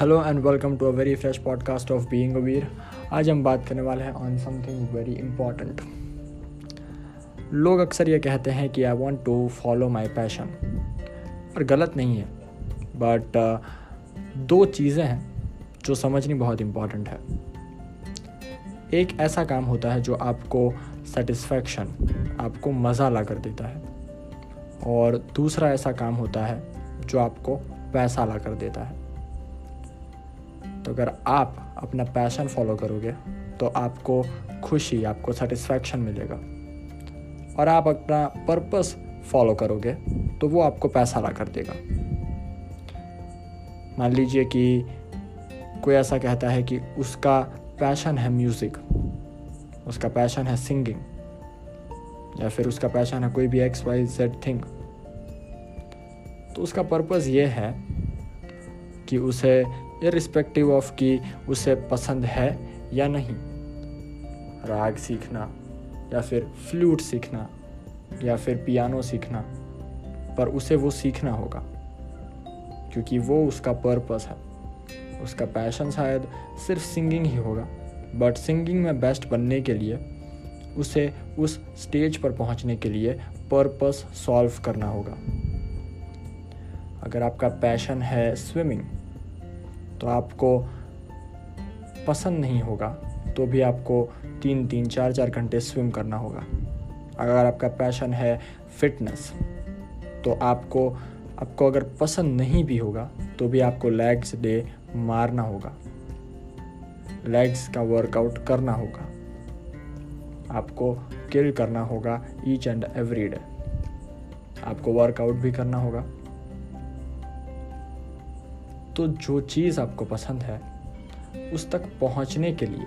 Hello and welcome to a very fresh podcast of being Veer आज हम बात करने वाले हैं ऑन समथिंग वेरी इंपॉर्टेंट लोग अक्सर ये कहते हैं कि I want to follow my passion और गलत नहीं है. बट uh, दो चीज़ें हैं जो समझनी बहुत इंपॉर्टेंट है. एक ऐसा काम होता है जो आपको सेटिस्फैक्शन आपको मज़ा ला कर देता है. और दूसरा ऐसा काम होता है जो आपको पैसा ला कर देता है. तो अगर आप अपना पैशन फॉलो करोगे तो आपको खुशी, आपको सेटिस्फैक्शन मिलेगा। और आप अपना पर्पस फॉलो करोगे तो वो आपको पैसा ला कर देगा। मान लीजिए कि कोई ऐसा कहता है कि उसका पैशन है म्यूज़िक उसका पैशन है सिंगिंग या फिर उसका पैशन है कोई भी एक्स वाई जेड थिंग तो उसका पर्पज़ ये है कि उसे इरिस्पेक्टिव ऑफ़ कि उसे पसंद है या नहीं। राग सीखना, या फिर फ्लूट सीखना, या फिर पियानो सीखना, पर उसे वो सीखना होगा, क्योंकि वो उसका पर्पस है। उसका पैशन शायद सिर्फ़ सिंगिंग ही होगा बट सिंगिंग में बेस्ट बनने के लिए, उसे उस स्टेज पर पहुँचने के लिए पर्पस सॉल्व करना होगा। अगर आपका पैशन है स्विमिंग तो आपको पसंद नहीं होगा तो भी आपको तीन तीन, चार चार घंटे स्विम करना होगा। अगर आपका पैशन है फिटनेस तो आपको आपको अगर पसंद नहीं भी होगा तो भी आपको लेग्स डे मारना होगा। लेग्स का वर्कआउट करना होगा। आपको किल करना होगा ईच एंड एवरी डे आपको वर्कआउट भी करना होगा। तो जो चीज़ आपको पसंद है, उस तक पहुँचने के लिए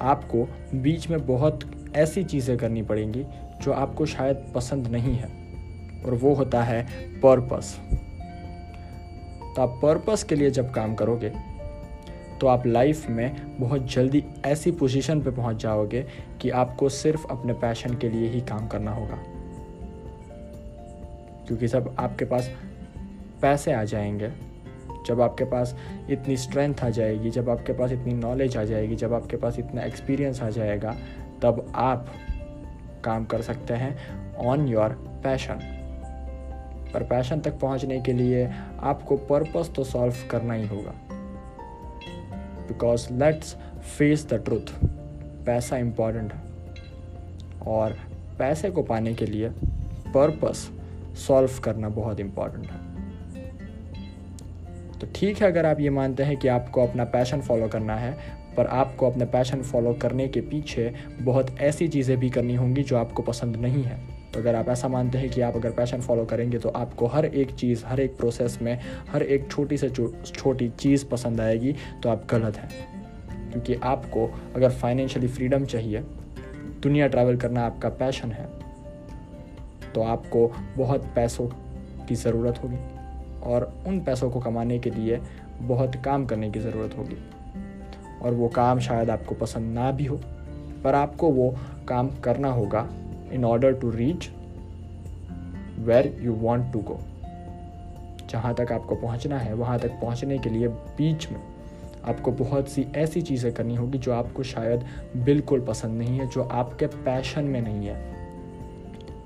आपको बीच में बहुत ऐसी चीज़ें करनी पड़ेंगी जो आपको शायद पसंद नहीं है, और वो होता है पर्पस तो आप पर्पस के लिए जब काम करोगे तो आप लाइफ में बहुत जल्दी ऐसी पोजीशन पे पहुँच जाओगे कि आपको सिर्फ़ अपने पैशन के लिए ही काम करना होगा। क्योंकि जब आपके पास पैसे आ जाएँगे जब आपके पास इतनी स्ट्रेंथ आ जाएगी, जब आपके पास इतनी नॉलेज आ जाएगी, जब आपके पास इतना एक्सपीरियंस आ जाएगा, तब आप काम कर सकते हैं ऑन योर पैशन पर पैशन तक पहुँचने के लिए आपको पर्पस तो सॉल्व करना ही होगा. Because let's face the truth पैसा इंपॉर्टेंट है और पैसे को पाने के लिए पर्पस सॉल्व करना बहुत इंपॉर्टेंट है. तो ठीक है, अगर आप ये मानते हैं कि आपको अपना पैशन फॉलो करना है, पर आपको अपना पैशन फॉलो करने के पीछे बहुत ऐसी चीज़ें भी करनी होंगी जो आपको पसंद नहीं है। तो अगर आप ऐसा मानते हैं कि आप अगर पैशन फॉलो करेंगे तो आपको हर एक चीज़, हर एक प्रोसेस में, हर एक छोटी से छोटी चीज़ पसंद आएगी तो आप गलत हैं। क्योंकि आपको अगर फाइनेंशियली फ्रीडम चाहिए, दुनिया ट्रैवल करना आपका पैशन है तो आपको बहुत पैसों की ज़रूरत होगी। और उन पैसों को कमाने के लिए बहुत काम करने की ज़रूरत होगी। और वो काम शायद आपको पसंद ना भी हो, पर आपको वो काम करना होगा in order to reach where you want to go जहाँ तक आपको पहुँचना है, वहाँ तक पहुँचने के लिए बीच में आपको बहुत सी ऐसी चीज़ें करनी होगी जो आपको शायद बिल्कुल पसंद नहीं है, जो आपके पैशन में नहीं है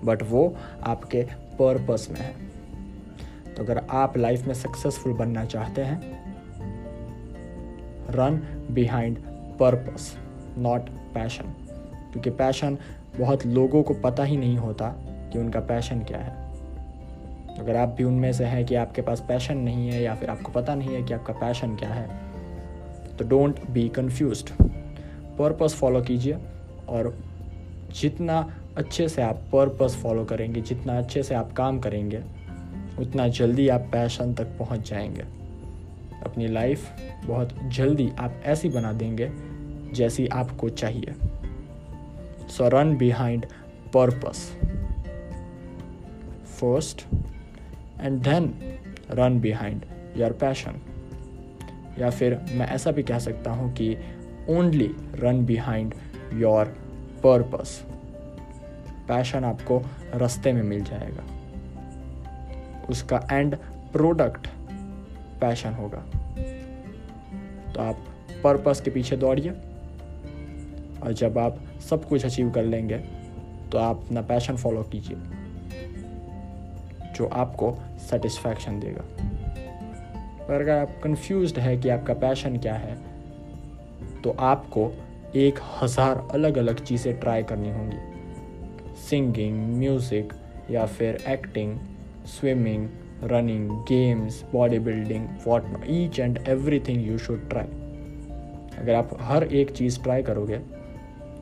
बट वो आपके पर्पस में है। तो अगर आप लाइफ में सक्सेसफुल बनना चाहते हैं run behind purpose not passion क्योंकि पैशन बहुत लोगों को पता ही नहीं होता कि उनका पैशन क्या है। अगर आप भी उनमें से हैं कि आपके पास पैशन नहीं है या फिर आपको पता नहीं है कि आपका पैशन क्या है तो don't be confuse purpose follow कीजिए और जितना अच्छे से आप पर्पस फॉलो करेंगे, जितना अच्छे से आप काम करेंगे उतना जल्दी आप पैशन तक पहुँच जाएँगे। अपनी लाइफ बहुत जल्दी आप ऐसी बना देंगे जैसी आपको चाहिए। So run behind purpose first and then run behind your passion या फिर मैं ऐसा भी कह सकता हूँ कि only run behind your purpose passion आपको रास्ते में मिल जाएगा। उसका एंड प्रोडक्ट पैशन होगा। तो आप पर्पस के पीछे दौड़िए और जब आप सब कुछ अचीव कर लेंगे तो आप अपना पैशन फॉलो कीजिए, जो आपको सेटिस्फैक्शन देगा। पर अगर आप कंफ्यूज है कि आपका पैशन क्या है तो आपको एक हज़ार अलग अलग चीज़ें ट्राई करनी होंगी। सिंगिंग म्यूज़िक या फिर acting games body building what each and every thing you should try अगर आप हर एक चीज़ ट्राई करोगे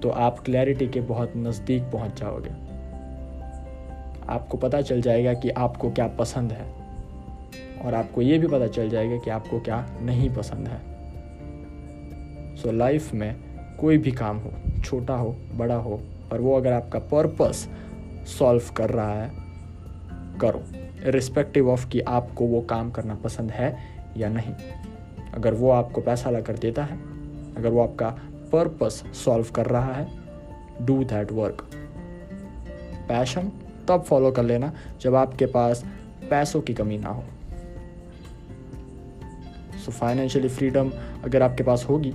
तो आप क्लैरिटी के बहुत नज़दीक पहुँच जाओगे। आपको पता चल जाएगा कि आपको क्या पसंद है और आपको ये भी पता चल जाएगा कि आपको क्या नहीं पसंद है। सो so, लाइफ में कोई भी काम हो छोटा हो बड़ा हो पर वो अगर आपका पर्पस सॉल्व कर रहा है करो रिस्पेक्टिव ऑफ़ कि आपको वो काम करना पसंद है या नहीं। अगर वो आपको पैसा ला कर देता है, अगर वो आपका पर्पस सॉल्व कर रहा है डू दैट वर्क पैशन तब फॉलो कर लेना जब आपके पास पैसों की कमी ना हो। सो फाइनेंशियली फ्रीडम अगर आपके पास होगी,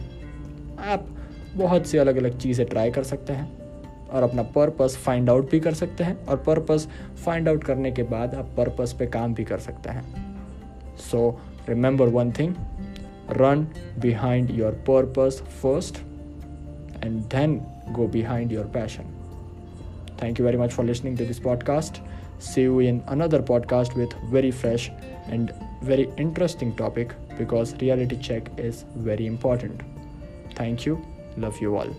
आप बहुत सी अलग अलग चीज़ें ट्राई कर सकते हैं। और अपना पर्पस फाइंड आउट भी कर सकते हैं और पर्पस फाइंड आउट करने के बाद आप पर्पस पे काम भी कर सकते हैं। So remember one thing run behind your purpose first and then go behind your passion thank you very much for listening to this podcast see you in another podcast with very fresh and very interesting topic because reality check is very important thank you love you all